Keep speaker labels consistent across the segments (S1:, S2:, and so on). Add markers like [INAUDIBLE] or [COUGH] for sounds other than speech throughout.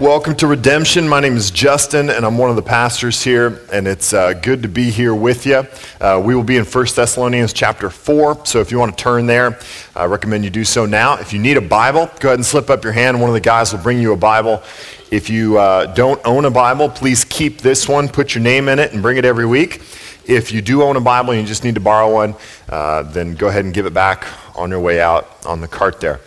S1: Welcome to Redemption. My name is Justin, and I'm one of the pastors here, and it's uh, good to be here with you. Uh, we will be in 1 Thessalonians chapter 4, so if you want to turn there, I recommend you do so now. If you need a Bible, go ahead and slip up your hand. One of the guys will bring you a Bible. If you uh, don't own a Bible, please keep this one, put your name in it, and bring it every week. If you do own a Bible and you just need to borrow one, uh, then go ahead and give it back on your way out on the cart there.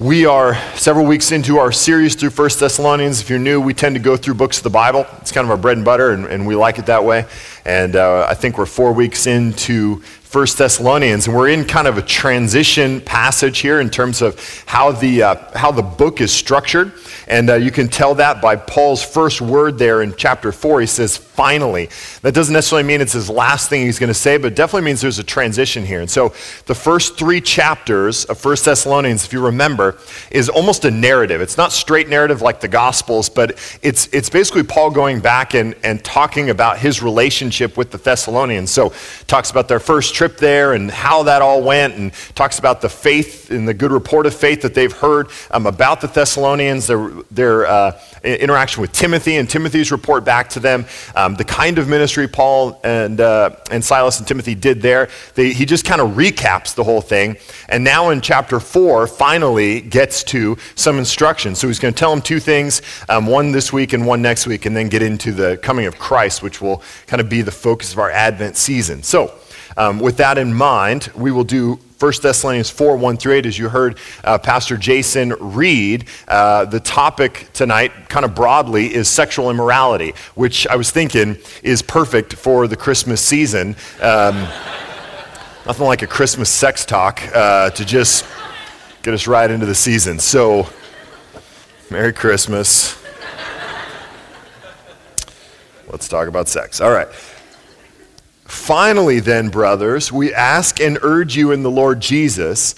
S1: We are several weeks into our series through 1 Thessalonians. If you're new, we tend to go through books of the Bible. It's kind of our bread and butter, and, and we like it that way. And uh, I think we're four weeks into 1 Thessalonians, and we're in kind of a transition passage here in terms of how the, uh, how the book is structured. And uh, you can tell that by Paul's first word there in chapter 4. He says, finally. That doesn't necessarily mean it's his last thing he's going to say, but it definitely means there's a transition here. And so the first three chapters of 1 Thessalonians, if you remember, is almost a narrative. It's not straight narrative like the Gospels, but it's, it's basically Paul going back and, and talking about his relationship with the Thessalonians. So talks about their first trip trip there and how that all went, and talks about the faith and the good report of faith that they've heard um, about the Thessalonians, their, their uh, interaction with Timothy, and Timothy's report back to them, um, the kind of ministry Paul and, uh, and Silas and Timothy did there. They, he just kind of recaps the whole thing. And now in chapter 4, finally gets to some instruction. So he's going to tell them two things, um, one this week and one next week, and then get into the coming of Christ, which will kind of be the focus of our Advent season. So, um, with that in mind, we will do 1 Thessalonians 4 1 through 8, as you heard uh, Pastor Jason read. Uh, the topic tonight, kind of broadly, is sexual immorality, which I was thinking is perfect for the Christmas season. Um, [LAUGHS] nothing like a Christmas sex talk uh, to just get us right into the season. So, Merry Christmas. Let's talk about sex. All right. Finally, then, brothers, we ask and urge you in the Lord Jesus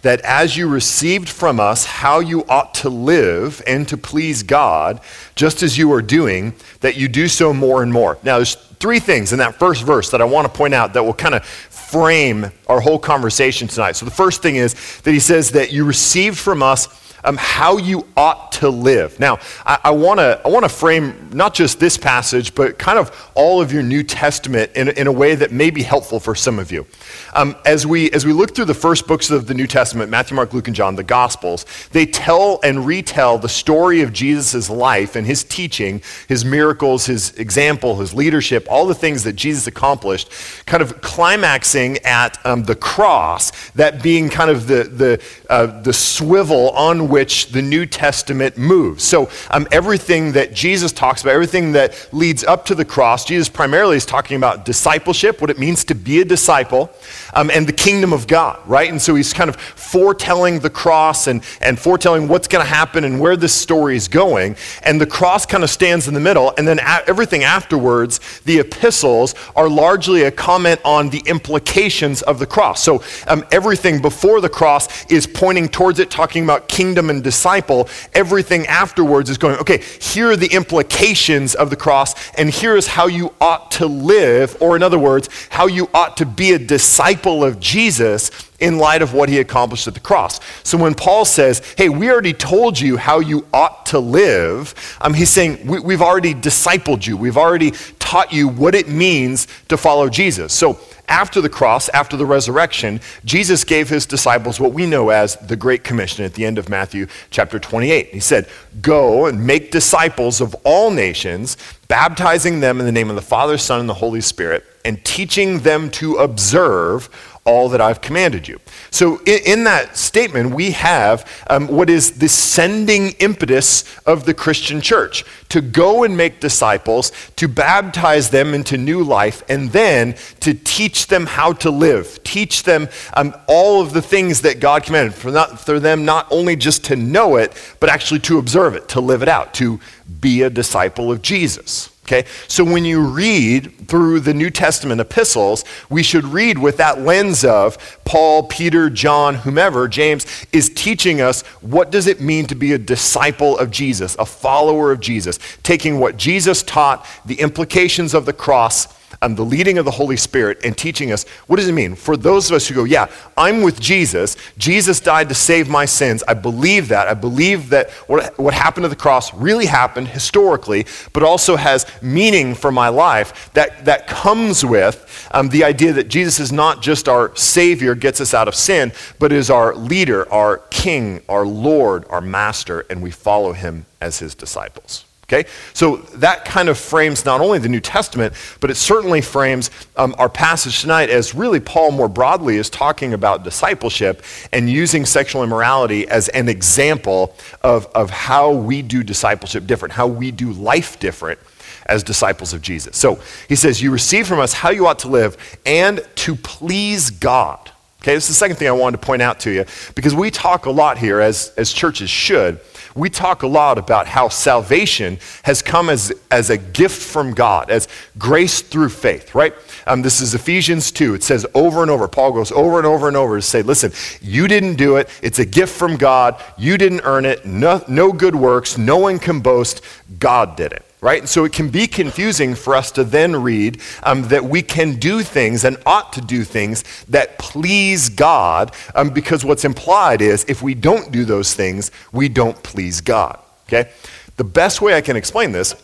S1: that as you received from us how you ought to live and to please God, just as you are doing, that you do so more and more. Now, there's three things in that first verse that I want to point out that will kind of frame our whole conversation tonight. So, the first thing is that he says that you received from us um, how you ought to live. Now, I, I want to frame not just this passage, but kind of all of your New Testament in, in a way that may be helpful for some of you. Um, as, we, as we look through the first books of the New Testament, Matthew, Mark, Luke, and John, the Gospels, they tell and retell the story of Jesus' life and his teaching, his miracles, his example, his leadership, all the things that Jesus accomplished, kind of climaxing at um, the cross, that being kind of the, the, uh, the swivel on which the New Testament moves. So, um, everything that Jesus talks about, everything that leads up to the cross, Jesus primarily is talking about discipleship, what it means to be a disciple, um, and the kingdom of God, right? And so he's kind of foretelling the cross and, and foretelling what's going to happen and where this story is going. And the cross kind of stands in the middle, and then a- everything afterwards, the epistles, are largely a comment on the implications of the cross. So, um, everything before the cross is pointing towards it, talking about kingdom and disciple, everything afterwards is going, okay, here are the implications of the cross, and here is how you ought to live, or in other words, how you ought to be a disciple of Jesus in light of what he accomplished at the cross. So when Paul says, hey, we already told you how you ought to live, um, he's saying, we, we've already discipled you. We've already taught you what it means to follow Jesus. So after the cross, after the resurrection, Jesus gave his disciples what we know as the Great Commission at the end of Matthew chapter 28. He said, Go and make disciples of all nations, baptizing them in the name of the Father, Son, and the Holy Spirit, and teaching them to observe all that I've commanded you. So, in, in that statement, we have um, what is the sending impetus of the Christian church to go and make disciples, to baptize them into new life, and then to teach them how to live, teach them um, all of the things that God commanded, for, not, for them not only just to know it, but actually to observe it, to live it out, to be a disciple of Jesus. Okay? So when you read through the New Testament epistles, we should read with that lens of Paul, Peter, John, whomever, James is teaching us what does it mean to be a disciple of Jesus, a follower of Jesus, taking what Jesus taught, the implications of the cross, um, the leading of the Holy Spirit and teaching us what does it mean? For those of us who go, yeah, I'm with Jesus. Jesus died to save my sins. I believe that. I believe that what, what happened to the cross really happened historically, but also has meaning for my life. That, that comes with um, the idea that Jesus is not just our Savior, gets us out of sin, but is our leader, our King, our Lord, our Master, and we follow him as his disciples. Okay? So that kind of frames not only the New Testament, but it certainly frames um, our passage tonight as really Paul more broadly is talking about discipleship and using sexual immorality as an example of, of how we do discipleship different, how we do life different as disciples of Jesus. So he says, You receive from us how you ought to live and to please God. Okay, this is the second thing I wanted to point out to you because we talk a lot here, as, as churches should we talk a lot about how salvation has come as, as a gift from God, as grace through faith, right? Um, this is Ephesians 2. It says over and over, Paul goes over and over and over to say, listen, you didn't do it. It's a gift from God. You didn't earn it. No, no good works. No one can boast. God did it right? And so it can be confusing for us to then read um, that we can do things and ought to do things that please God, um, because what's implied is if we don't do those things, we don't please God, okay? The best way I can explain this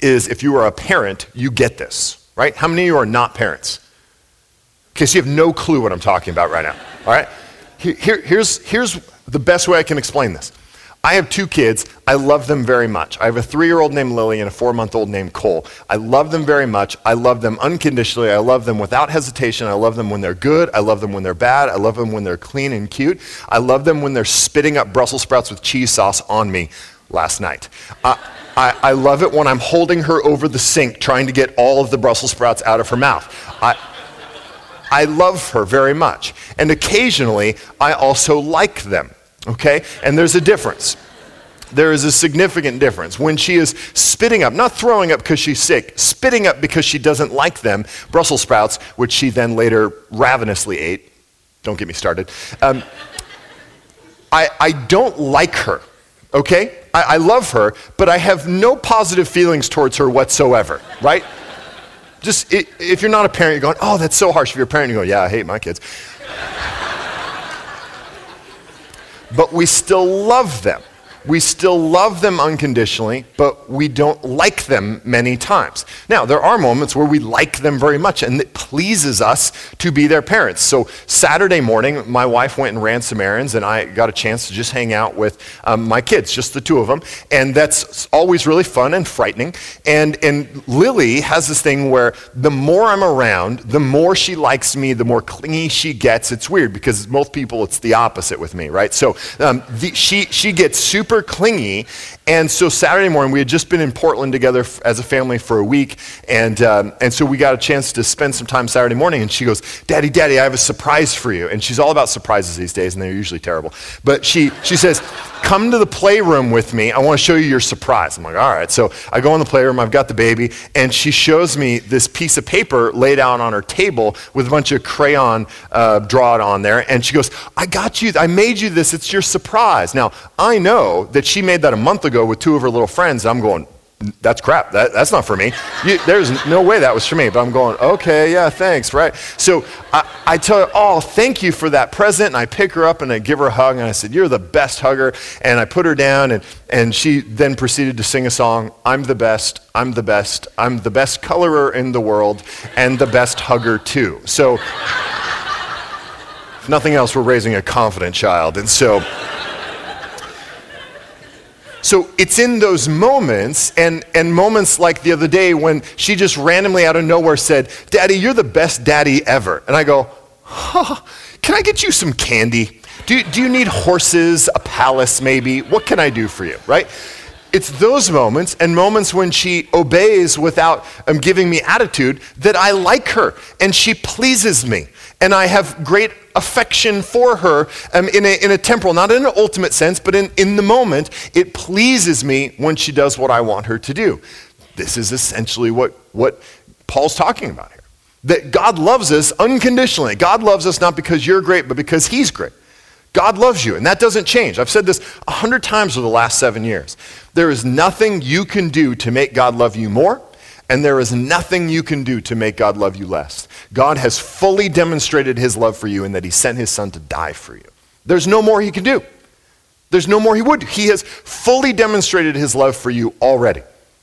S1: is if you are a parent, you get this, right? How many of you are not parents? Okay, so you have no clue what I'm talking about right now, all right? Here, here's, here's the best way I can explain this. I have two kids. I love them very much. I have a three year old named Lily and a four month old named Cole. I love them very much. I love them unconditionally. I love them without hesitation. I love them when they're good. I love them when they're bad. I love them when they're clean and cute. I love them when they're spitting up Brussels sprouts with cheese sauce on me last night. Uh, I, I, love it when I'm holding her over the sink trying to get all of the Brussels sprouts out of her mouth. I, I love her very much. And occasionally, I also like them okay? And there's a difference. There is a significant difference. When she is spitting up, not throwing up because she's sick, spitting up because she doesn't like them, Brussels sprouts, which she then later ravenously ate. Don't get me started. Um, I, I don't like her, okay? I, I love her, but I have no positive feelings towards her whatsoever, right? Just if you're not a parent, you're going, oh, that's so harsh. If you're a parent, you go, yeah, I hate my kids but we still love them. We still love them unconditionally, but we don't like them many times. Now, there are moments where we like them very much and it pleases us to be their parents. So, Saturday morning, my wife went and ran some errands, and I got a chance to just hang out with um, my kids, just the two of them. And that's always really fun and frightening. And, and Lily has this thing where the more I'm around, the more she likes me, the more clingy she gets. It's weird because most people, it's the opposite with me, right? So, um, the, she, she gets super super clingy. And so Saturday morning, we had just been in Portland together as a family for a week. And, um, and so we got a chance to spend some time Saturday morning. And she goes, Daddy, Daddy, I have a surprise for you. And she's all about surprises these days, and they're usually terrible. But she, she says, Come to the playroom with me. I want to show you your surprise. I'm like, All right. So I go in the playroom, I've got the baby, and she shows me this piece of paper laid out on her table with a bunch of crayon uh, drawn on there. And she goes, I got you, I made you this. It's your surprise. Now, I know that she made that a month ago with two of her little friends. I'm going, that's crap. That, that's not for me. You, there's no way that was for me. But I'm going, okay, yeah, thanks, right? So I, I tell her, oh, thank you for that present. And I pick her up and I give her a hug. And I said, you're the best hugger. And I put her down. And, and she then proceeded to sing a song I'm the best, I'm the best, I'm the best colorer in the world, and the best hugger too. So, if nothing else, we're raising a confident child. And so, so it's in those moments, and, and moments like the other day when she just randomly out of nowhere said, Daddy, you're the best daddy ever. And I go, huh, can I get you some candy? Do, do you need horses, a palace maybe? What can I do for you, right? It's those moments and moments when she obeys without um, giving me attitude that I like her and she pleases me and I have great affection for her um, in, a, in a temporal, not in an ultimate sense, but in, in the moment. It pleases me when she does what I want her to do. This is essentially what, what Paul's talking about here. That God loves us unconditionally. God loves us not because you're great, but because He's great. God loves you, and that doesn't change. I've said this a hundred times over the last seven years. There is nothing you can do to make God love you more, And there is nothing you can do to make God love you less. God has fully demonstrated his love for you in that he sent his son to die for you. There's no more he can do. There's no more he would. He has fully demonstrated his love for you already.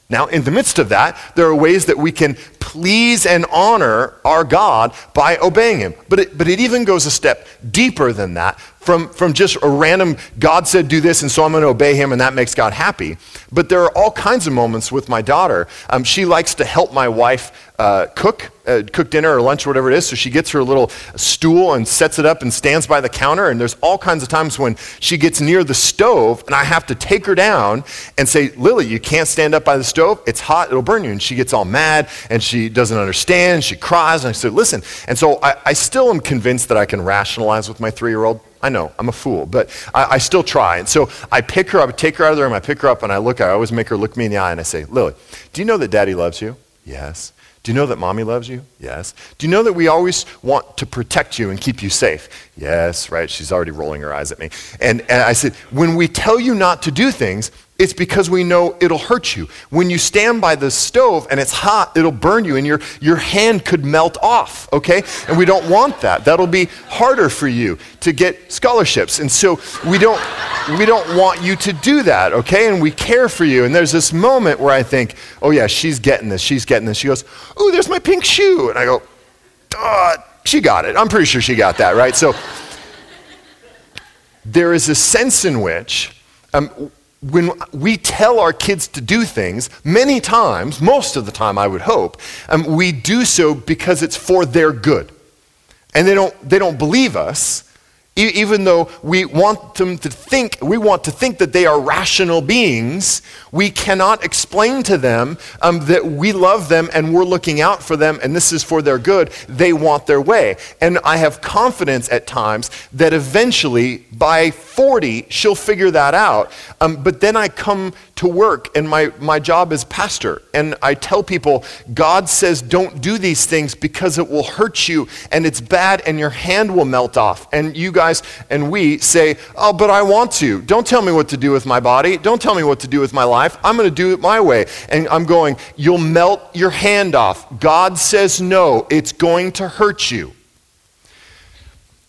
S1: Now, in the midst of that, there are ways that we can please and honor our God by obeying him. But it, but it even goes a step deeper than that from, from just a random God said do this, and so I'm going to obey him, and that makes God happy. But there are all kinds of moments with my daughter. Um, she likes to help my wife uh, cook, uh, cook dinner or lunch or whatever it is. So she gets her little stool and sets it up and stands by the counter. And there's all kinds of times when she gets near the stove, and I have to take her down and say, Lily, you can't stand up by the stove. It's hot. It'll burn you. And she gets all mad and she doesn't understand. She cries. And I said, listen. And so I, I still am convinced that I can rationalize with my three year old. I know, I'm a fool, but I, I, still try. And so I pick her up, take her out of the room, I pick her up, and I look, I always make her look me in the eye, and I say, Lily, do you know that daddy loves you? Yes. Do you know that mommy loves you? Yes. Do you know that we always want to protect you and keep you safe? Yes, right? She's already rolling her eyes at me. And, and I said, when we tell you not to do things, it's because we know it'll hurt you. When you stand by the stove and it's hot, it'll burn you and your, your hand could melt off, okay? And we don't want that. That'll be harder for you to get scholarships. And so we don't, we don't want you to do that, okay? And we care for you. And there's this moment where I think, oh yeah, she's getting this, she's getting this. She goes, ooh, there's my pink shoe. And I go, duh, she got it. I'm pretty sure she got that, right? So there is a sense in which um, when we tell our kids to do things, many times, most of the time I would hope, um, we do so because it's for their good. And they don't, they don't believe us, even though we want them to think, we want to think that they are rational beings, we cannot explain to them um, that we love them and we're looking out for them and this is for their good. They want their way. And I have confidence at times that eventually, by 40, she'll figure that out. Um, but then I come to work and my, my job is pastor. And I tell people, God says don't do these things because it will hurt you and it's bad and your hand will melt off. And you guys and we say, oh, but I want to. Don't tell me what to do with my body. Don't tell me what to do with my life. I'm going to do it my way. And I'm going, you'll melt your hand off. God says no, it's going to hurt you.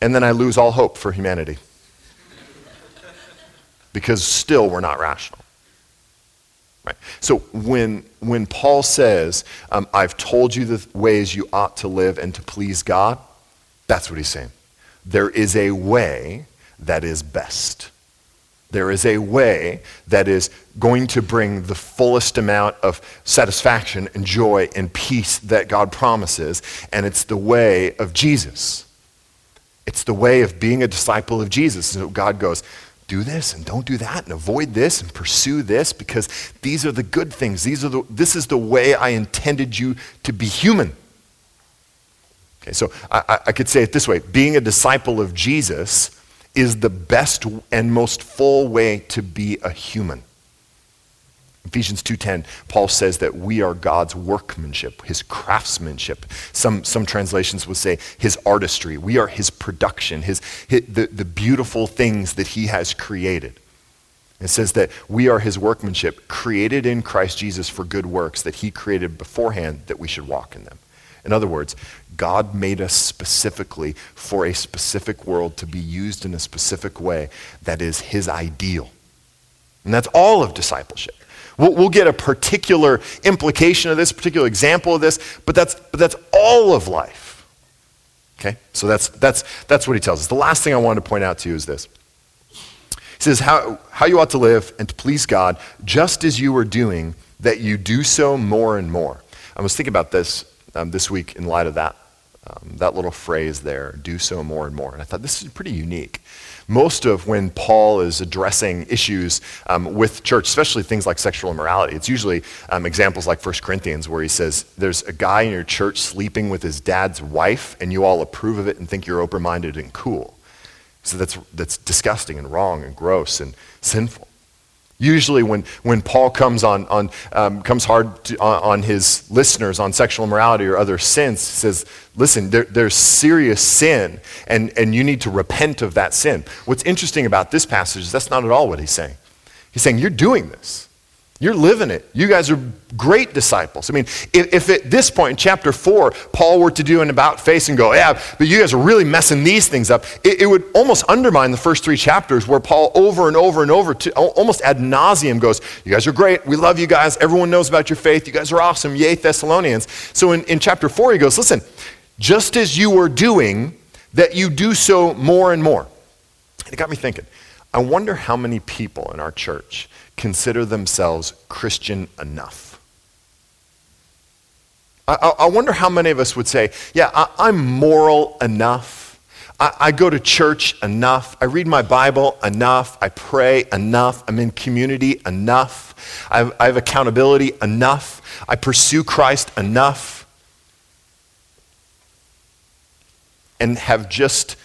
S1: And then I lose all hope for humanity. because still we're not rational. Right? So when, when Paul says, um, I've told you the ways you ought to live and to please God, that's what he's saying. There is a way that is best. There is a way that is going to bring the fullest amount of satisfaction and joy and peace that God promises, and it's the way of Jesus. It's the way of being a disciple of Jesus. So God goes, do this and don't do that and avoid this and pursue this because these are the good things. These are the, this is the way I intended you to be human. Okay, so I, I could say it this way being a disciple of Jesus is the best and most full way to be a human. Ephesians 2:10 Paul says that we are God's workmanship, his craftsmanship. Some, some translations will say his artistry. We are his production, his, his, the, the beautiful things that he has created. It says that we are his workmanship, created in Christ Jesus for good works that he created beforehand that we should walk in them. In other words, God made us specifically for a specific world to be used in a specific way that is his ideal. And that's all of discipleship. We'll, we'll, get a particular implication of this, particular example of this, but that's, but that's all of life. Okay? So that's, that's, that's what he tells us. The last thing I wanted to point out to you is this. He says, how, how you ought to live and to please God, just as you are doing, that you do so more and more. I was thinking about this um, this week in light of that, um, that little phrase there, do so more and more. And I thought this is pretty unique most of when Paul is addressing issues um, with church, especially things like sexual immorality. It's usually um, examples like 1 Corinthians, where he says, There's a guy in your church sleeping with his dad's wife, and you all approve of it and think you're open minded and cool. So that's, that's disgusting and wrong and gross and sinful. Usually, when, when Paul comes, on, on, um, comes hard to, on, on, his listeners on sexual immorality or other sins, he says, Listen, there, there's serious sin, and, and you need to repent of that sin. What's interesting about this passage is that's not at all what he's saying. He's saying, You're doing this. You're living it. You guys are great disciples. I mean, if, if, at this point in chapter 4, Paul were to do an about face and go, yeah, but you guys are really messing these things up, it, it would almost undermine the first three chapters where Paul over and over and over, to, almost ad nauseum, goes, You guys are great. We love you guys. Everyone knows about your faith. You guys are awesome. Yay, Thessalonians. So in, in chapter 4, he goes, Listen, just as you were doing, that you do so more and more. It got me thinking. I wonder how many people in our church consider themselves Christian enough. I, I, wonder how many of us would say, Yeah, I, am moral enough. I, I go to church enough. I read my Bible enough. I pray enough. I'm in community enough. I have, I have accountability enough. I pursue Christ enough. And have just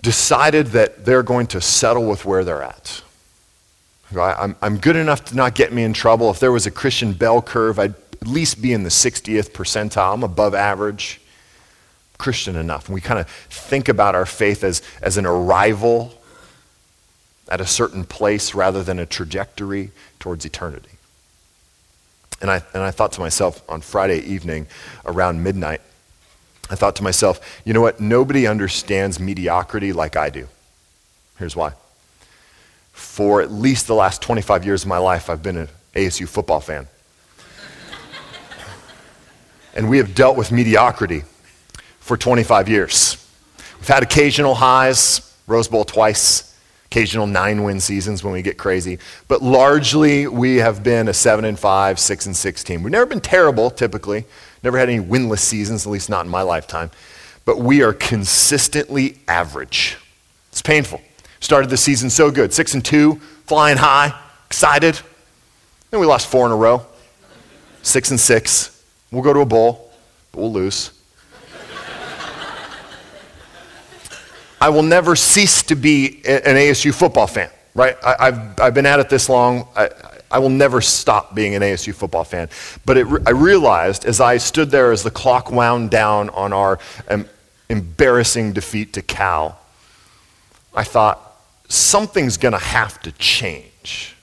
S1: decided that they're going to settle with where they're at. I'm, I'm good enough to not get me in trouble. If there was a Christian bell curve, I'd at least be in the 60th percentile. I'm above average. Christian enough. And we kind of think about our faith as, as an arrival at a certain place rather than a trajectory towards eternity. And I, and I thought to myself on Friday evening around midnight, I thought to myself, you know what? Nobody understands mediocrity like I do. Here's why. For at least the last 25 years of my life, I've been an ASU football fan. and we have dealt with mediocrity for 25 years. We've had occasional highs, Rose Bowl twice, occasional nine win seasons when we get crazy, but largely we have been a 7 and 5, 6 and 6 team. We've never been terrible typically, Never had any winless seasons, at least not in my lifetime. But we are consistently average. It's painful. Started the season so good, six and two, flying high, excited. Then we lost four in a row, six and six. We'll go to a bowl, but we'll lose. I will never cease to be an ASU football fan, right? I, have I've been at it this long. I, I will never stop being an ASU football fan. But it, I realized as I stood there as the clock wound down on our embarrassing defeat to Cal, I thought, something's going to have to change.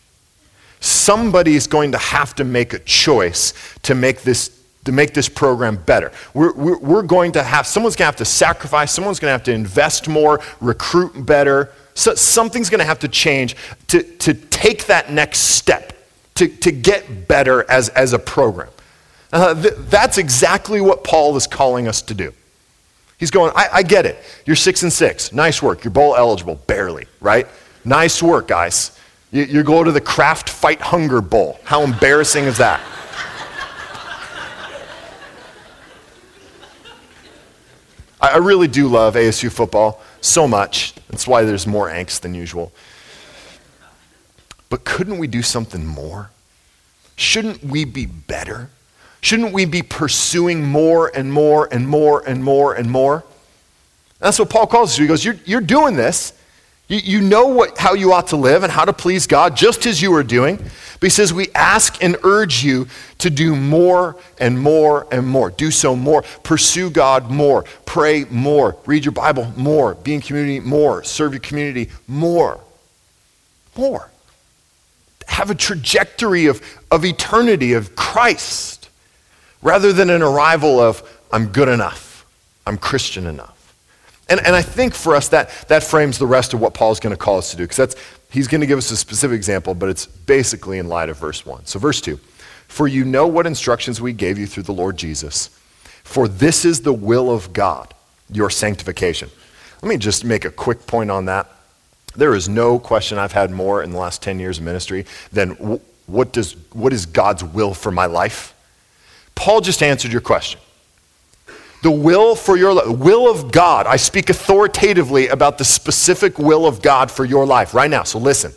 S1: Somebody's going to have to make a choice to make this to make this program better. We're, we're, we're, going to have, someone's going to have to sacrifice, someone's going to have to invest more, recruit better. So something's going to have to change to, to take that next step to, to get better as, as a program. Uh, th- that's exactly what Paul is calling us to do. He's going, I, I get it. You're six and six. Nice work. You're bowl eligible, barely, right? Nice work, guys. You, you go to the Kraft Fight Hunger Bowl. How embarrassing is that? [LAUGHS] I, I really do love ASU football so much. That's why there's more angst than usual. But couldn't we do something more? Shouldn't we be better? Shouldn't we be pursuing more and more and more and more and more? That's what Paul calls us to. He goes, You're, you're doing this. You, you know what, how you ought to live and how to please God, just as you are doing. But he says, We ask and urge you to do more and more and more. Do so more. Pursue God more. Pray more. Read your Bible more. Be in community more. Serve your community more. More have a trajectory of, of eternity, of Christ, rather than an arrival of, I'm good enough, I'm Christian enough. And, and I think for us, that, that frames the rest of what Paul's going to call us to do, because that's, he's going to give us a specific example, but it's basically in light of verse 1. So, verse 2 For you know what instructions we gave you through the Lord Jesus, for this is the will of God, your sanctification. Let me just make a quick point on that. There is no question I've had more in the last 10 years of ministry than what, does, what is God's will for my life? Paul just answered your question. The will for your life, will of God. I speak authoritatively about the specific will of God for your life right now. So listen,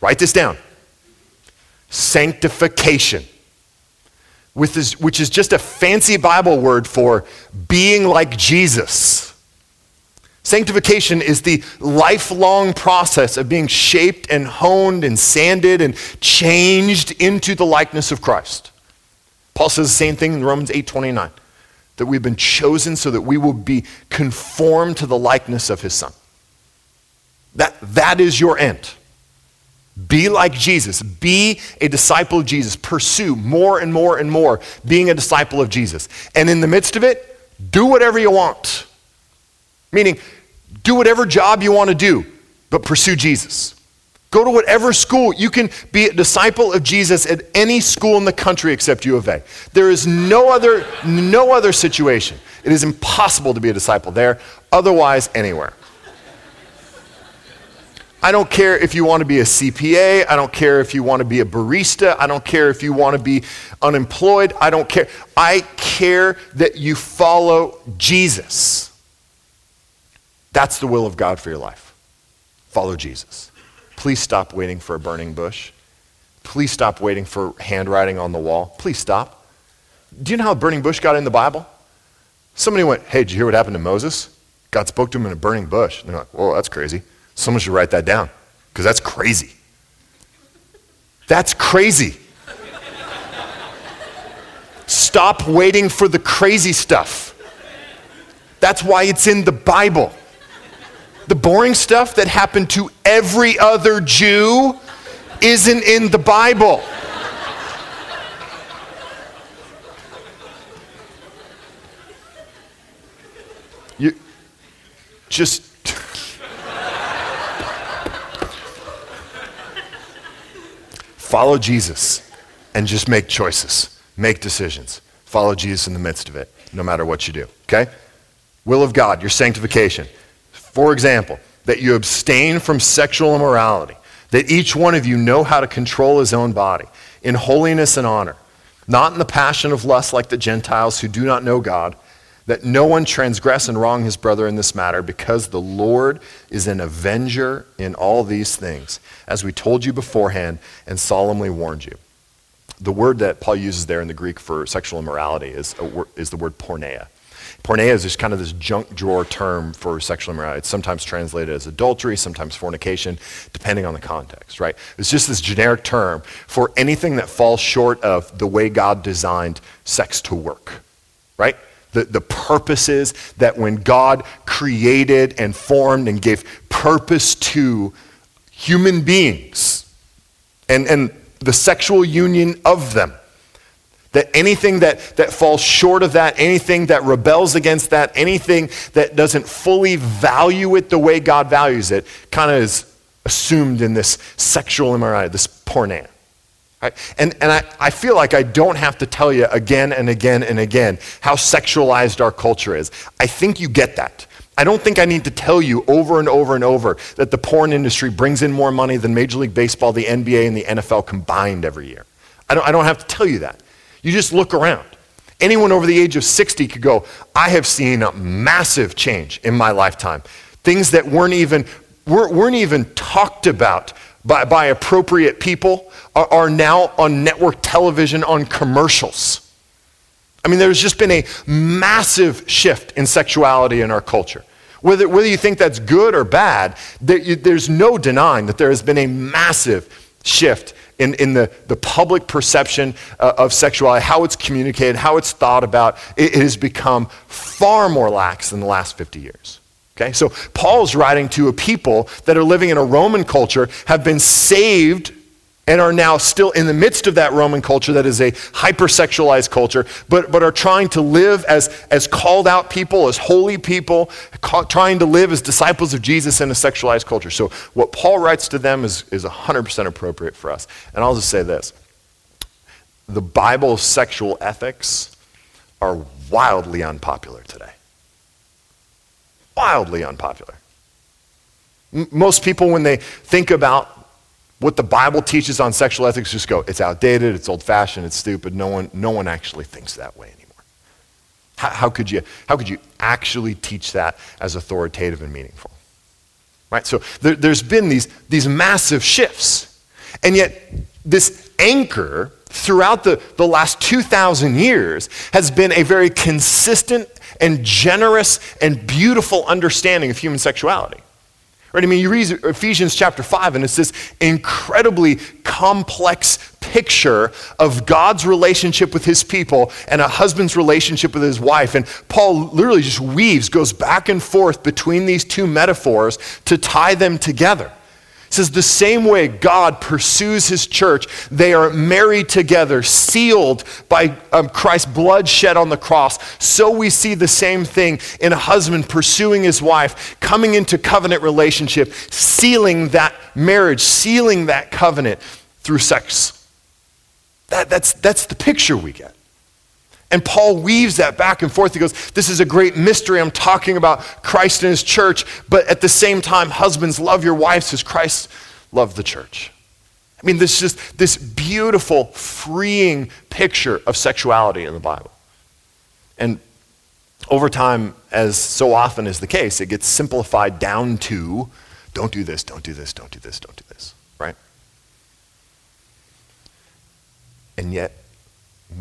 S1: write this down. Sanctification, which is just a fancy Bible word for being like Jesus. Sanctification is the lifelong process of being shaped and honed and sanded and changed into the likeness of Christ. Paul says the same thing in Romans 8:29 that we've been chosen so that we will be conformed to the likeness of his son. That, that is your end. Be like Jesus. Be a disciple of Jesus. Pursue more and more and more being a disciple of Jesus. And in the midst of it, do whatever you want. Meaning, do whatever job you want to do, but pursue Jesus. Go to whatever school. You can be a disciple of Jesus at any school in the country except U of A. There is no other, no other situation. It is impossible to be a disciple there, otherwise, anywhere. I don't care if you want to be a CPA. I don't care if you want to be a barista. I don't care if you want to be unemployed. I don't care. I care that you follow Jesus. That's the will of God for your life. Follow Jesus. Please stop waiting for a burning bush. Please stop waiting for handwriting on the wall. Please stop. Do you know how a burning bush got in the Bible? Somebody went, Hey, did you hear what happened to Moses? God spoke to him in a burning bush. And they're like, Whoa, that's crazy. Someone should write that down because that's crazy. That's crazy. Stop waiting for the crazy stuff. That's why it's in the Bible. The boring stuff that happened to every other Jew isn't in the Bible. You just follow Jesus and just make choices, make decisions. Follow Jesus in the midst of it, no matter what you do, okay? Will of God, your sanctification. For example, that you abstain from sexual immorality, that each one of you know how to control his own body in holiness and honor, not in the passion of lust like the Gentiles who do not know God, that no one transgress and wrong his brother in this matter, because the Lord is an avenger in all these things, as we told you beforehand and solemnly warned you. The word that Paul uses there in the Greek for sexual immorality is, is the word porneia. Porneia is just kind of this junk drawer term for sexual immorality. It's sometimes translated as adultery, sometimes fornication, depending on the context, right? It's just this generic term for anything that falls short of the way God designed sex to work, right? The, the purposes that when God created and formed and gave purpose to human beings and, and the sexual union of them that anything that, that falls short of that, anything that rebels against that, anything that doesn't fully value it the way God values it, kind of is assumed in this sexual immorality, this porneia. Right? And, and I, I feel like I don't have to tell you again and again and again how sexualized our culture is. I think you get that. I don't think I need to tell you over and over and over that the porn industry brings in more money than Major League Baseball, the NBA, and the NFL combined every year. I don't, I don't have to tell you that. You just look around. Anyone over the age of 60 could go, I have seen a massive change in my lifetime. Things that weren't even, weren't even talked about by, by appropriate people are, are now on network television on commercials. I mean, there's just been a massive shift in sexuality in our culture. Whether, whether you think that's good or bad, there, you, there's no denying that there has been a massive shift in, in the, the public perception uh, of sexuality, how it's communicated, how it's thought about, it, it has become far more lax than the last 50 years. Okay? So Paul's writing to a people that are living in a Roman culture, have been saved and are now still in the midst of that Roman culture that is a hypersexualized culture, but, but are trying to live as, as called out people, as holy people, ca- trying to live as disciples of Jesus in a sexualized culture. So, what Paul writes to them is, is 100% appropriate for us. And I'll just say this the Bible's sexual ethics are wildly unpopular today. Wildly unpopular. Most people, when they think about what the Bible teaches on sexual ethics just go, it's outdated, it's old fashioned, it's stupid. No one, no one actually thinks that way anymore. How, how, could you, how could you actually teach that as authoritative and meaningful? Right? So there, there's been these, these massive shifts. And yet, this anchor throughout the, the last 2,000 years has been a very consistent and generous and beautiful understanding of human sexuality. Right? I mean, you read Ephesians chapter 5, and it's this incredibly complex picture of God's relationship with his people and a husband's relationship with his wife. And Paul literally just weaves, goes back and forth between these two metaphors to tie them together. It says, the same way God pursues his church, they are married together, sealed by um, Christ's blood shed on the cross. So we see the same thing in a husband pursuing his wife, coming into covenant relationship, sealing that marriage, sealing that covenant through sex. That, that's, that's the picture we get. And Paul weaves that back and forth. He goes, This is a great mystery. I'm talking about Christ and his church, but at the same time, husbands, love your wives as Christ loved the church. I mean, this is just this beautiful, freeing picture of sexuality in the Bible. And over time, as so often is the case, it gets simplified down to don't do this, don't do this, don't do this, don't do this, right? And yet,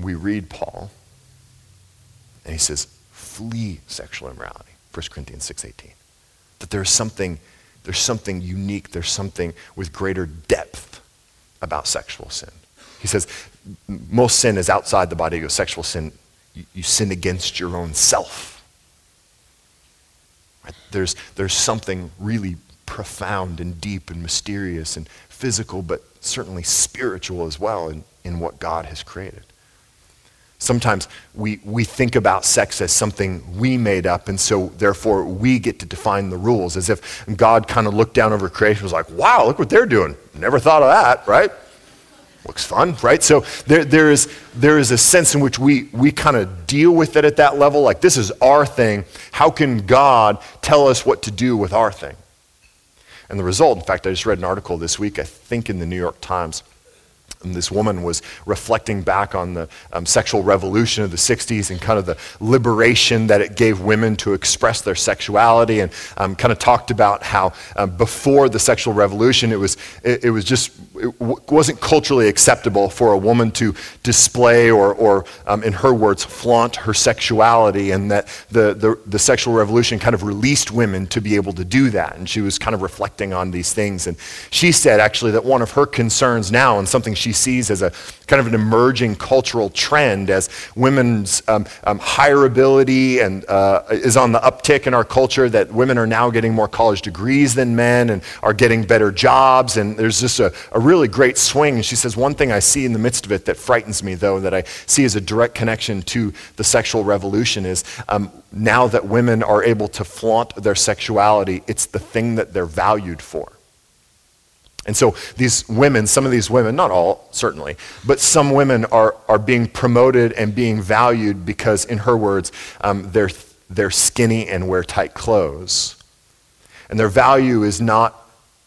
S1: we read Paul and he says, flee sexual immorality. 1 Corinthians 6.18. That there's something, there's something unique, there's something with greater depth about sexual sin. He says, most sin is outside the body. Goes, sexual sin, you, you sin against your own self. Right? There's, there's something really profound and deep and mysterious and physical, but certainly spiritual as well in, in what God has created. Sometimes we, we think about sex as something we made up, and so therefore we get to define the rules, as if God kind of looked down over creation and was like, wow, look what they're doing. Never thought of that, right? Looks fun, right? So there, there, is, there is a sense in which we, we kind of deal with it at that level, like this is our thing. How can God tell us what to do with our thing? And the result, in fact, I just read an article this week, I think in the New York Times and this woman was reflecting back on the um, sexual revolution of the 60s and kind of the liberation that it gave women to express their sexuality, and um, kind of talked about how um, before the sexual revolution, it was, it, it was just, it w- wasn't culturally acceptable for a woman to display or, or um, in her words, flaunt her sexuality, and that the, the, the sexual revolution kind of released women to be able to do that. And she was kind of reflecting on these things. And she said, actually, that one of her concerns now, and something she she sees as a kind of an emerging cultural trend as women's um, um, higher ability and uh, is on the uptick in our culture that women are now getting more college degrees than men and are getting better jobs. And there's just a, a really great swing. And she says one thing i see in the midst of it that frightens me though that i see as a direct connection to the sexual revolution is um, now that women are able to flaunt their sexuality it's the thing that they're valued for and so these women, some of these women, not all, certainly, but some women are, are being promoted and being valued because, in her words, um, they're, they're skinny and wear tight clothes. And their value is not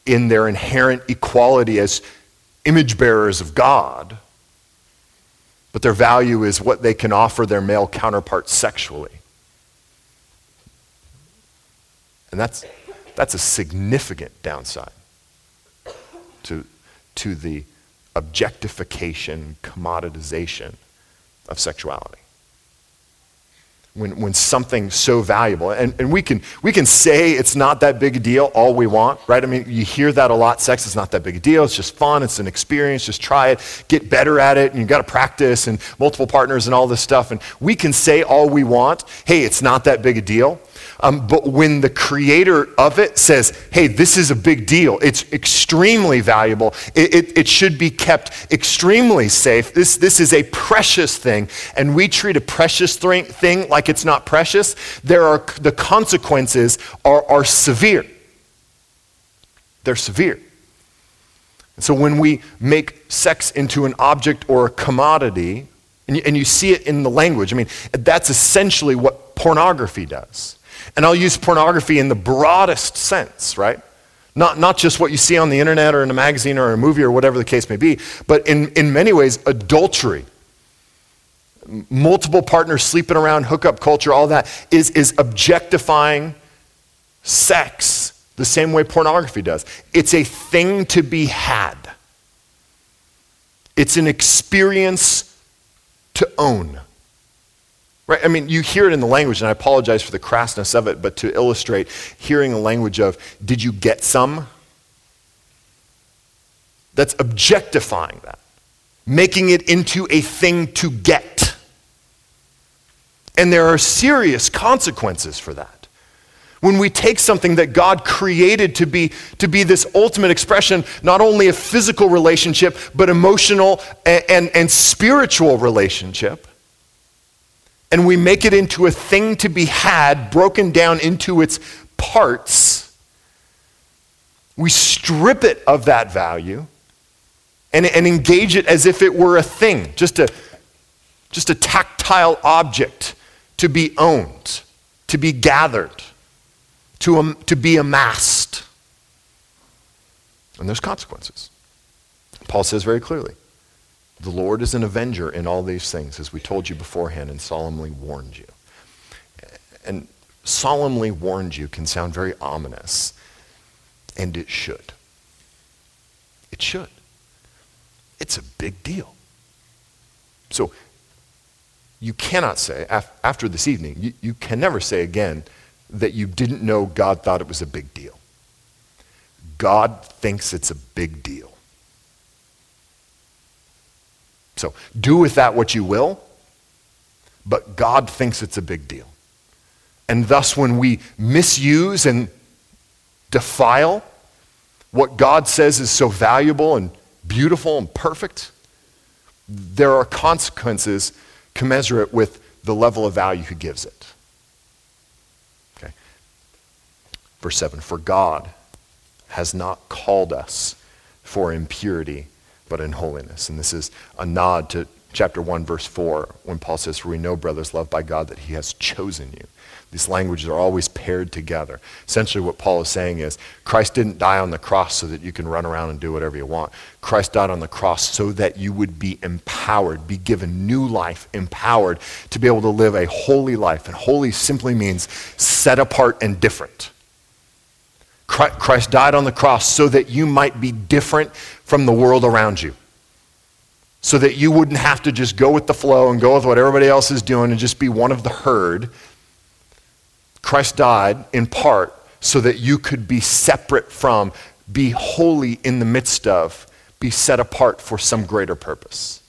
S1: in their inherent equality as image bearers of God, but their value is what they can offer their male counterparts sexually. And that's, that's a significant downside to, to the objectification, commoditization of sexuality. When, when something so valuable, and, and we, can, we can say it's not that big a deal all we want, right? I mean, you hear that a lot. Sex is not that big a deal. It's just fun. It's an experience. Just try it. Get better at it. And you've got to practice and multiple partners and all this stuff. And we can say all we want. Hey, it's not that big a deal. Um, but when the creator of it says, hey, this is a big deal, it's extremely valuable, it, it, it, should be kept extremely safe. This, this is a precious thing, and we treat a precious th- thing like it's not precious, there are, the consequences are, are severe. They're severe. so when we make sex into an object or a commodity, and you, and you see it in the language, I mean, that's essentially what pornography does. And I'll use pornography in the broadest sense, right? Not, not just what you see on the internet or in a magazine or a movie or whatever the case may be, but in, in many ways, adultery. Multiple partners sleeping around, hookup culture, all that is, is objectifying sex the same way pornography does. It's a thing to be had, it's an experience to own. Right? I mean, you hear it in the language, and I apologize for the crassness of it, but to illustrate, hearing the language of, did you get some? That's objectifying that, making it into a thing to get. And there are serious consequences for that. When we take something that God created to be, to be this ultimate expression, not only a physical relationship, but emotional and, and, and spiritual relationship, and we make it into a thing to be had, broken down into its parts, we strip it of that value and, and engage it as if it were a thing, just a, just a tactile object to be owned, to be gathered, to, um, to be amassed. And there's consequences. Paul says very clearly the Lord is an avenger in all these things, as we told you beforehand and solemnly warned you. And solemnly warned you can sound very ominous, and it should. It should. It's a big deal. So you cannot say, af- after this evening, you, you can never say again that you didn't know God thought it was a big deal. God thinks it's a big deal. So do with that what you will, but God thinks it's a big deal. And thus, when we misuse and defile what God says is so valuable and beautiful and perfect, there are consequences commensurate with the level of value he gives it. Okay. Verse 7 For God has not called us for impurity, but in holiness. And this is a nod to chapter 1, verse 4, when Paul says, For we know, brothers, loved by God, that he has chosen you these languages are always paired together. Essentially, what Paul is saying is Christ didn't die on the cross so that you can run around and do whatever you want. Christ died on the cross so that you would be empowered, be given new life, empowered to be able to live a holy life. And holy simply means set apart and different. Christ died on the cross so that you might be different from the world around you. So that you wouldn't have to just go with the flow and go with what everybody else is doing and just be one of the herd Christ died in part so that you could be separate from, be holy in the midst of, be set apart for some greater purpose.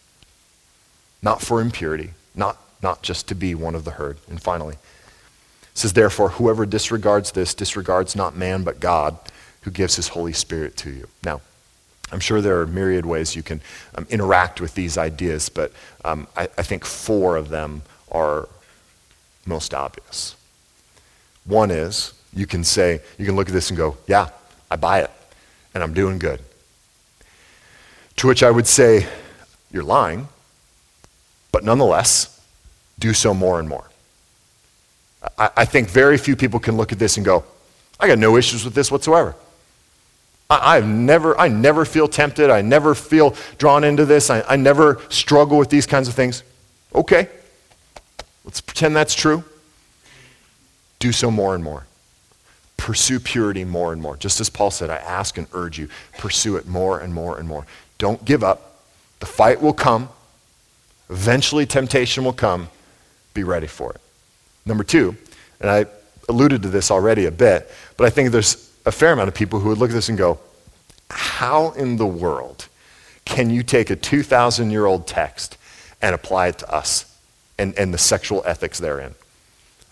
S1: Not for impurity, not, not just to be one of the herd. And finally, it says, Therefore, whoever disregards this disregards not man but God, who gives his Holy Spirit to you. Now, I'm sure there are myriad ways you can um, interact with these ideas, but um, I, I think four of them are most obvious. One is you can say, you can look at this and go, yeah, I buy it, and I'm doing good. To which I would say, you're lying, but nonetheless, do so more and more. I, I think very few people can look at this and go, I got no issues with this whatsoever. I, have never, I never feel tempted. I never feel drawn into this. I, I never struggle with these kinds of things. Okay, let's pretend that's true do so more and more. Pursue purity more and more. Just as Paul said, I ask and urge you, pursue it more and more and more. Don't give up. The fight will come. Eventually, temptation will come. Be ready for it. Number two, and I alluded to this already a bit, but I think there's a fair amount of people who would look at this and go, How in the world can you take a 2,000 year old text and apply it to us and, and the sexual ethics therein?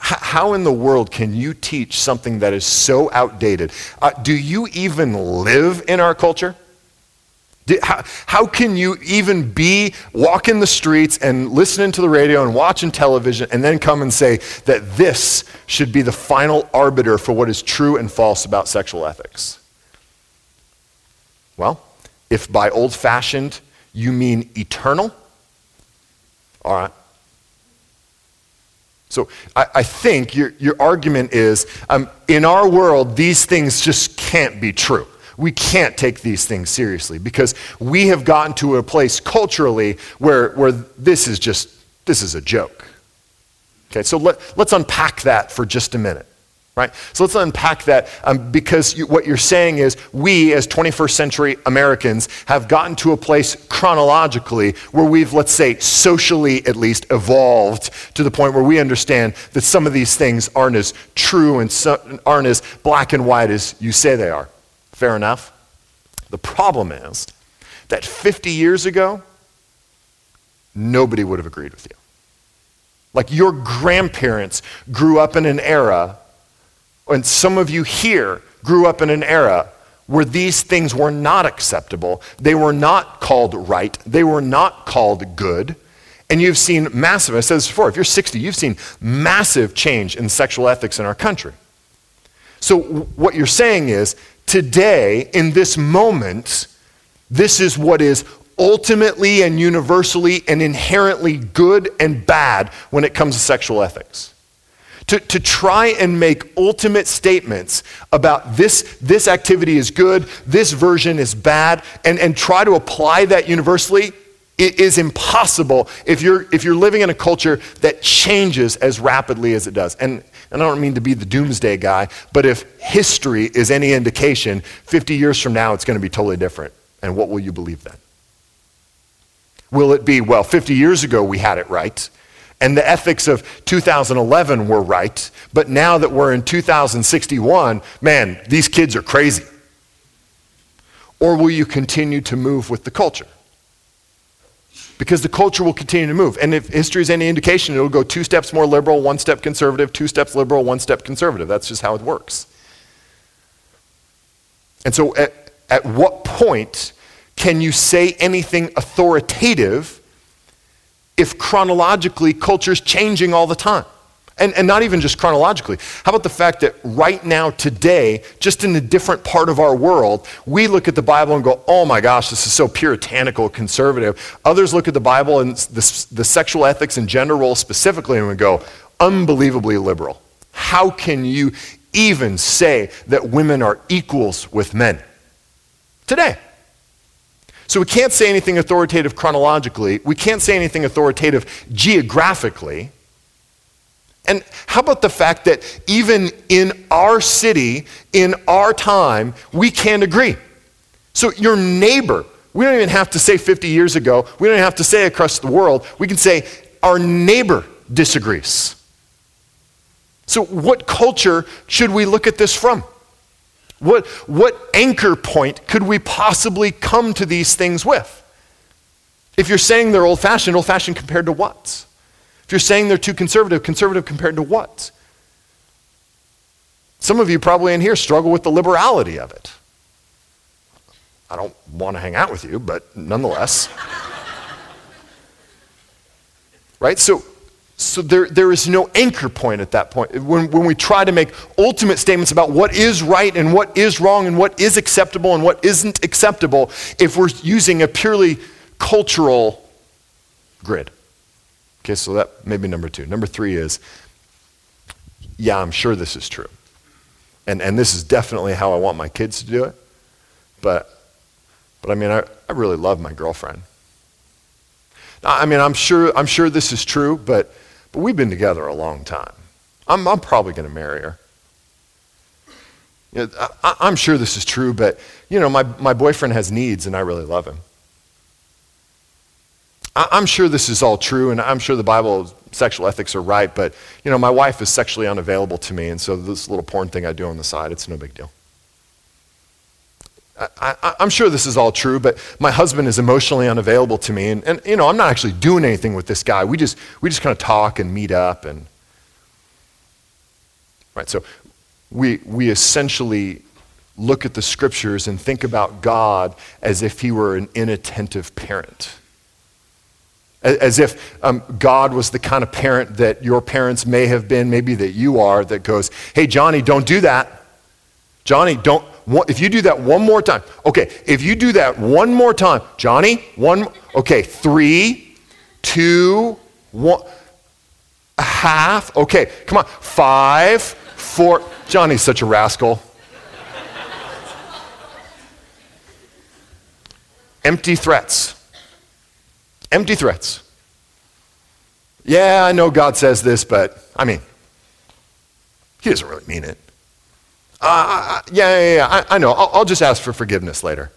S1: how in the world can you teach something that is so outdated? Uh, do you even live in our culture? How, how can you even be walking the streets and listening to the radio and watching television and then come and say that this should be the final arbiter for what is true and false about sexual ethics? Well, if by old fashioned you mean eternal, all right, so I, I think your, your argument is um, in our world, these things just can't be true. We can't take these things seriously because we have gotten to a place culturally where, where this is just, this is a joke. Okay, so let, let's unpack that for just a minute right? So let's unpack that um, because you, what you're saying is we, as 21st century Americans, have gotten to a place chronologically where we've, let's say, socially at least evolved to the point where we understand that some of these things aren't as true and so, aren't as black and white as you say they are. Fair enough. The problem is that 50 years ago, nobody would have agreed with you. Like your grandparents grew up in an era And some of you here grew up in an era where these things were not acceptable. They were not called right. They were not called good. And you've seen massive, I said this before, if you're 60, you've seen massive change in sexual ethics in our country. So, what you're saying is, today, in this moment, this is what is ultimately and universally and inherently good and bad when it comes to sexual ethics. To, to try and make ultimate statements about this, this activity is good, this version is bad, and, and try to apply that universally it is impossible if you're, if you're living in a culture that changes as rapidly as it does. And, and I don't mean to be the doomsday guy, but if history is any indication, 50 years from now it's going to be totally different. And what will you believe then? Will it be, well, 50 years ago we had it right, and the ethics of 2011 were right, but now that we're in 2061, man, these kids are crazy? Or will you continue to move with the culture? Because the culture will continue to move. And if history is any indication, it'll go two steps more liberal, one step conservative, two steps liberal, one step conservative. That's just how it works. And so, at, at what point can you say anything authoritative if chronologically culture is changing all the time? And, and not even just chronologically. How about the fact that right now, today, just in a different part of our world, we look at the Bible and go, oh my gosh, this is so puritanical, conservative. Others look at the Bible and the, the sexual ethics and gender roles specifically and we go, unbelievably liberal. How can you even say that women are equals with men? Today. So we can't say anything authoritative chronologically. We can't say anything authoritative geographically. And how about the fact that even in our city, in our time, we can't agree? So your neighbor, we don't even have to say 50 years ago, we don't even have to say across the world, we can say our neighbor disagrees. So, what culture should we look at this from? What, what anchor point could we possibly come to these things with? If you're saying they're old fashioned, old fashioned compared to what? If you're saying they're too conservative, conservative compared to what? Some of you probably in here struggle with the liberality of it. I don't want to hang out with you, but nonetheless. [LAUGHS] right? So, so there, there is no anchor point at that point. When, when we try to make ultimate statements about what is right and what is wrong and what is acceptable and what isn't acceptable, if we're using a purely cultural grid. Okay, so that may be number two. Number three is, yeah, I'm sure this is true. And, and this is definitely how I want my kids to do it. But, but I mean, I, I really love my girlfriend. Now, I mean, I'm sure, I'm sure this is true, but, but we've been together a long time. I'm, I'm probably going to marry her. You know, I, I'm sure this is true, but, you know, my, my boyfriend has needs and I really love him. I'm sure this is all true, and I'm sure the Bible sexual ethics are right, but you know, my wife is sexually unavailable to me, and so this little porn thing I do on the side, it's no big deal. I, am sure this is all true, but my husband is emotionally unavailable to me, and, and you know, I'm not actually doing anything with this guy. We just we just kind of talk and meet up, and right. So we we essentially look at the scriptures and think about God as if He were an inattentive parent as if um, God was the kind of parent that your parents may have been, maybe that you are, that goes, hey, Johnny, don't do that. Johnny, don't, if you do that one more time, okay, if you do that one more time, Johnny, one, okay, three, two, one, a half, okay, come on, five, four, Johnny's such a rascal. Empty threats. Empty threats. Yeah, I know God says this, but I mean, He doesn't really mean it. Uh, yeah, yeah, yeah, I, I know. I'll, I'll just ask for forgiveness later.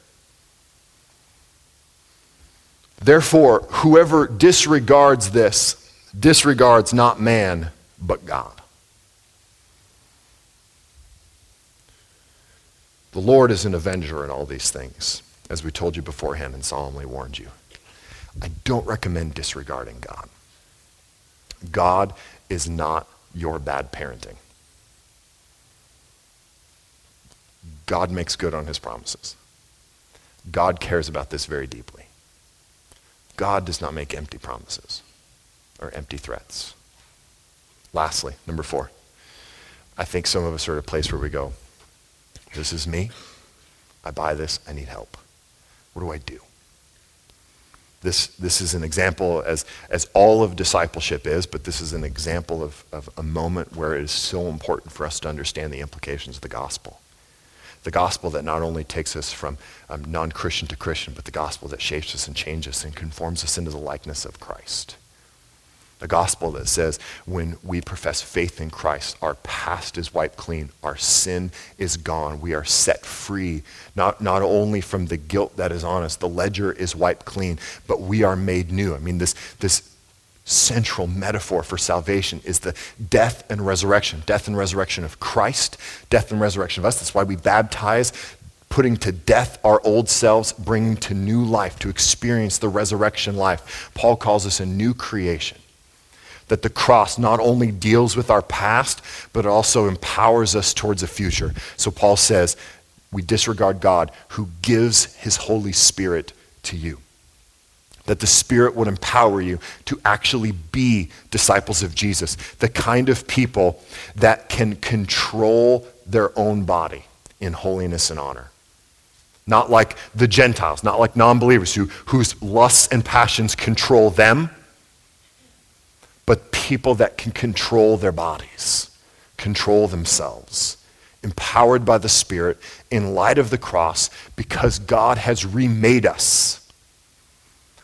S1: Therefore, whoever disregards this disregards not man, but God. The Lord is an avenger in all these things, as we told you beforehand and solemnly warned you. I don't recommend disregarding God. God is not your bad parenting. God makes good on his promises. God cares about this very deeply. God does not make empty promises or empty threats. Lastly, number four, I think some of us are at a place where we go, This is me. I buy this. I need help. What do I do? This, this is an example, as, as all of discipleship is, but this is an example of, of a moment where it is so important for us to understand the implications of the gospel. The gospel that not only takes us from um, non Christian to Christian, but the gospel that shapes us and changes us and conforms us into the likeness of Christ. The gospel that says when we profess faith in Christ, our past is wiped clean, our sin is gone, we are set free, not, not only from the guilt that is on us, the ledger is wiped clean, but we are made new. I mean, this, this central metaphor for salvation is the death and resurrection death and resurrection of Christ, death and resurrection of us. That's why we baptize, putting to death our old selves, bringing to new life, to experience the resurrection life. Paul calls us a new creation that the cross not only deals with our past, but it also empowers us towards a future. So Paul says, we disregard God who gives his Holy Spirit to you. That the Spirit would empower you to actually be disciples of Jesus, the kind of people that can control their own body in holiness and honor. Not like the Gentiles, not like non believers who, whose lusts and passions control them but people that can control their bodies, control themselves, empowered by the Spirit in light of the cross because God has remade us.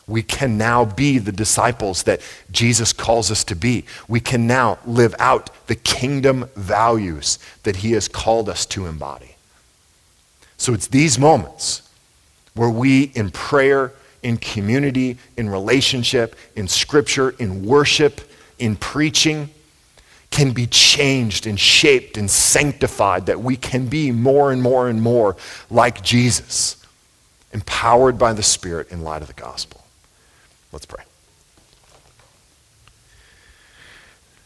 S1: We can now be the disciples that Jesus calls us to be. We can now live out the kingdom values that he has called us to embody. So it's these moments where we, in prayer, in community, in relationship, in scripture, in worship, in preaching can be changed and shaped and sanctified, that we can be more and more and more like Jesus, empowered by the Spirit in light of the gospel. Let's pray.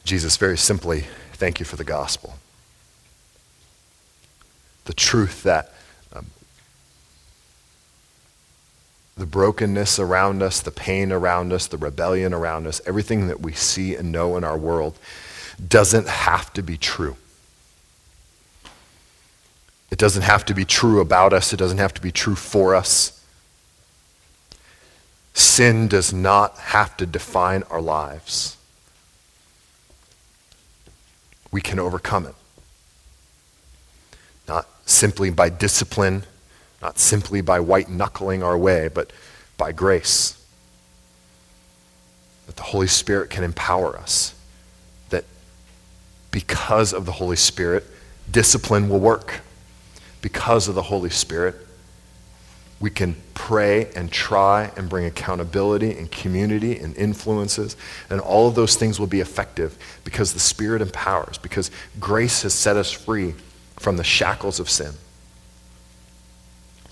S1: Jesus, very simply, thank you for the gospel. The truth that the brokenness around us, the pain around us, the rebellion around us, everything that we see and know in our world doesn't have to be true. It doesn't have to be true about us, it doesn't have to be true for us. Sin does not have to define our lives. We can overcome it. Not simply by discipline not simply by white knuckling our way, but by grace. That the Holy Spirit can empower us. That because of the Holy Spirit, discipline will work. Because of the Holy Spirit, we can pray and try and bring accountability and community and influences, and all of those things will be effective because the Spirit empowers, because grace has set us free from the shackles of sin.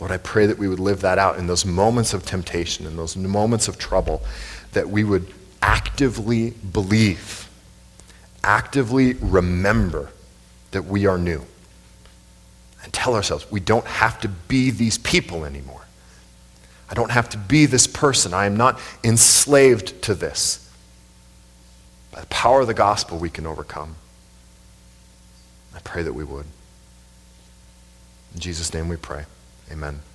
S1: Lord, I pray that we would live that out in those moments of temptation, in those moments of trouble, that we would actively believe, actively remember that we are new. And tell ourselves, we don't have to be these people anymore. I don't have to be this person. I am not enslaved to this. By the power of the gospel, we can overcome. I pray that we would. In Jesus' name we pray. Amen.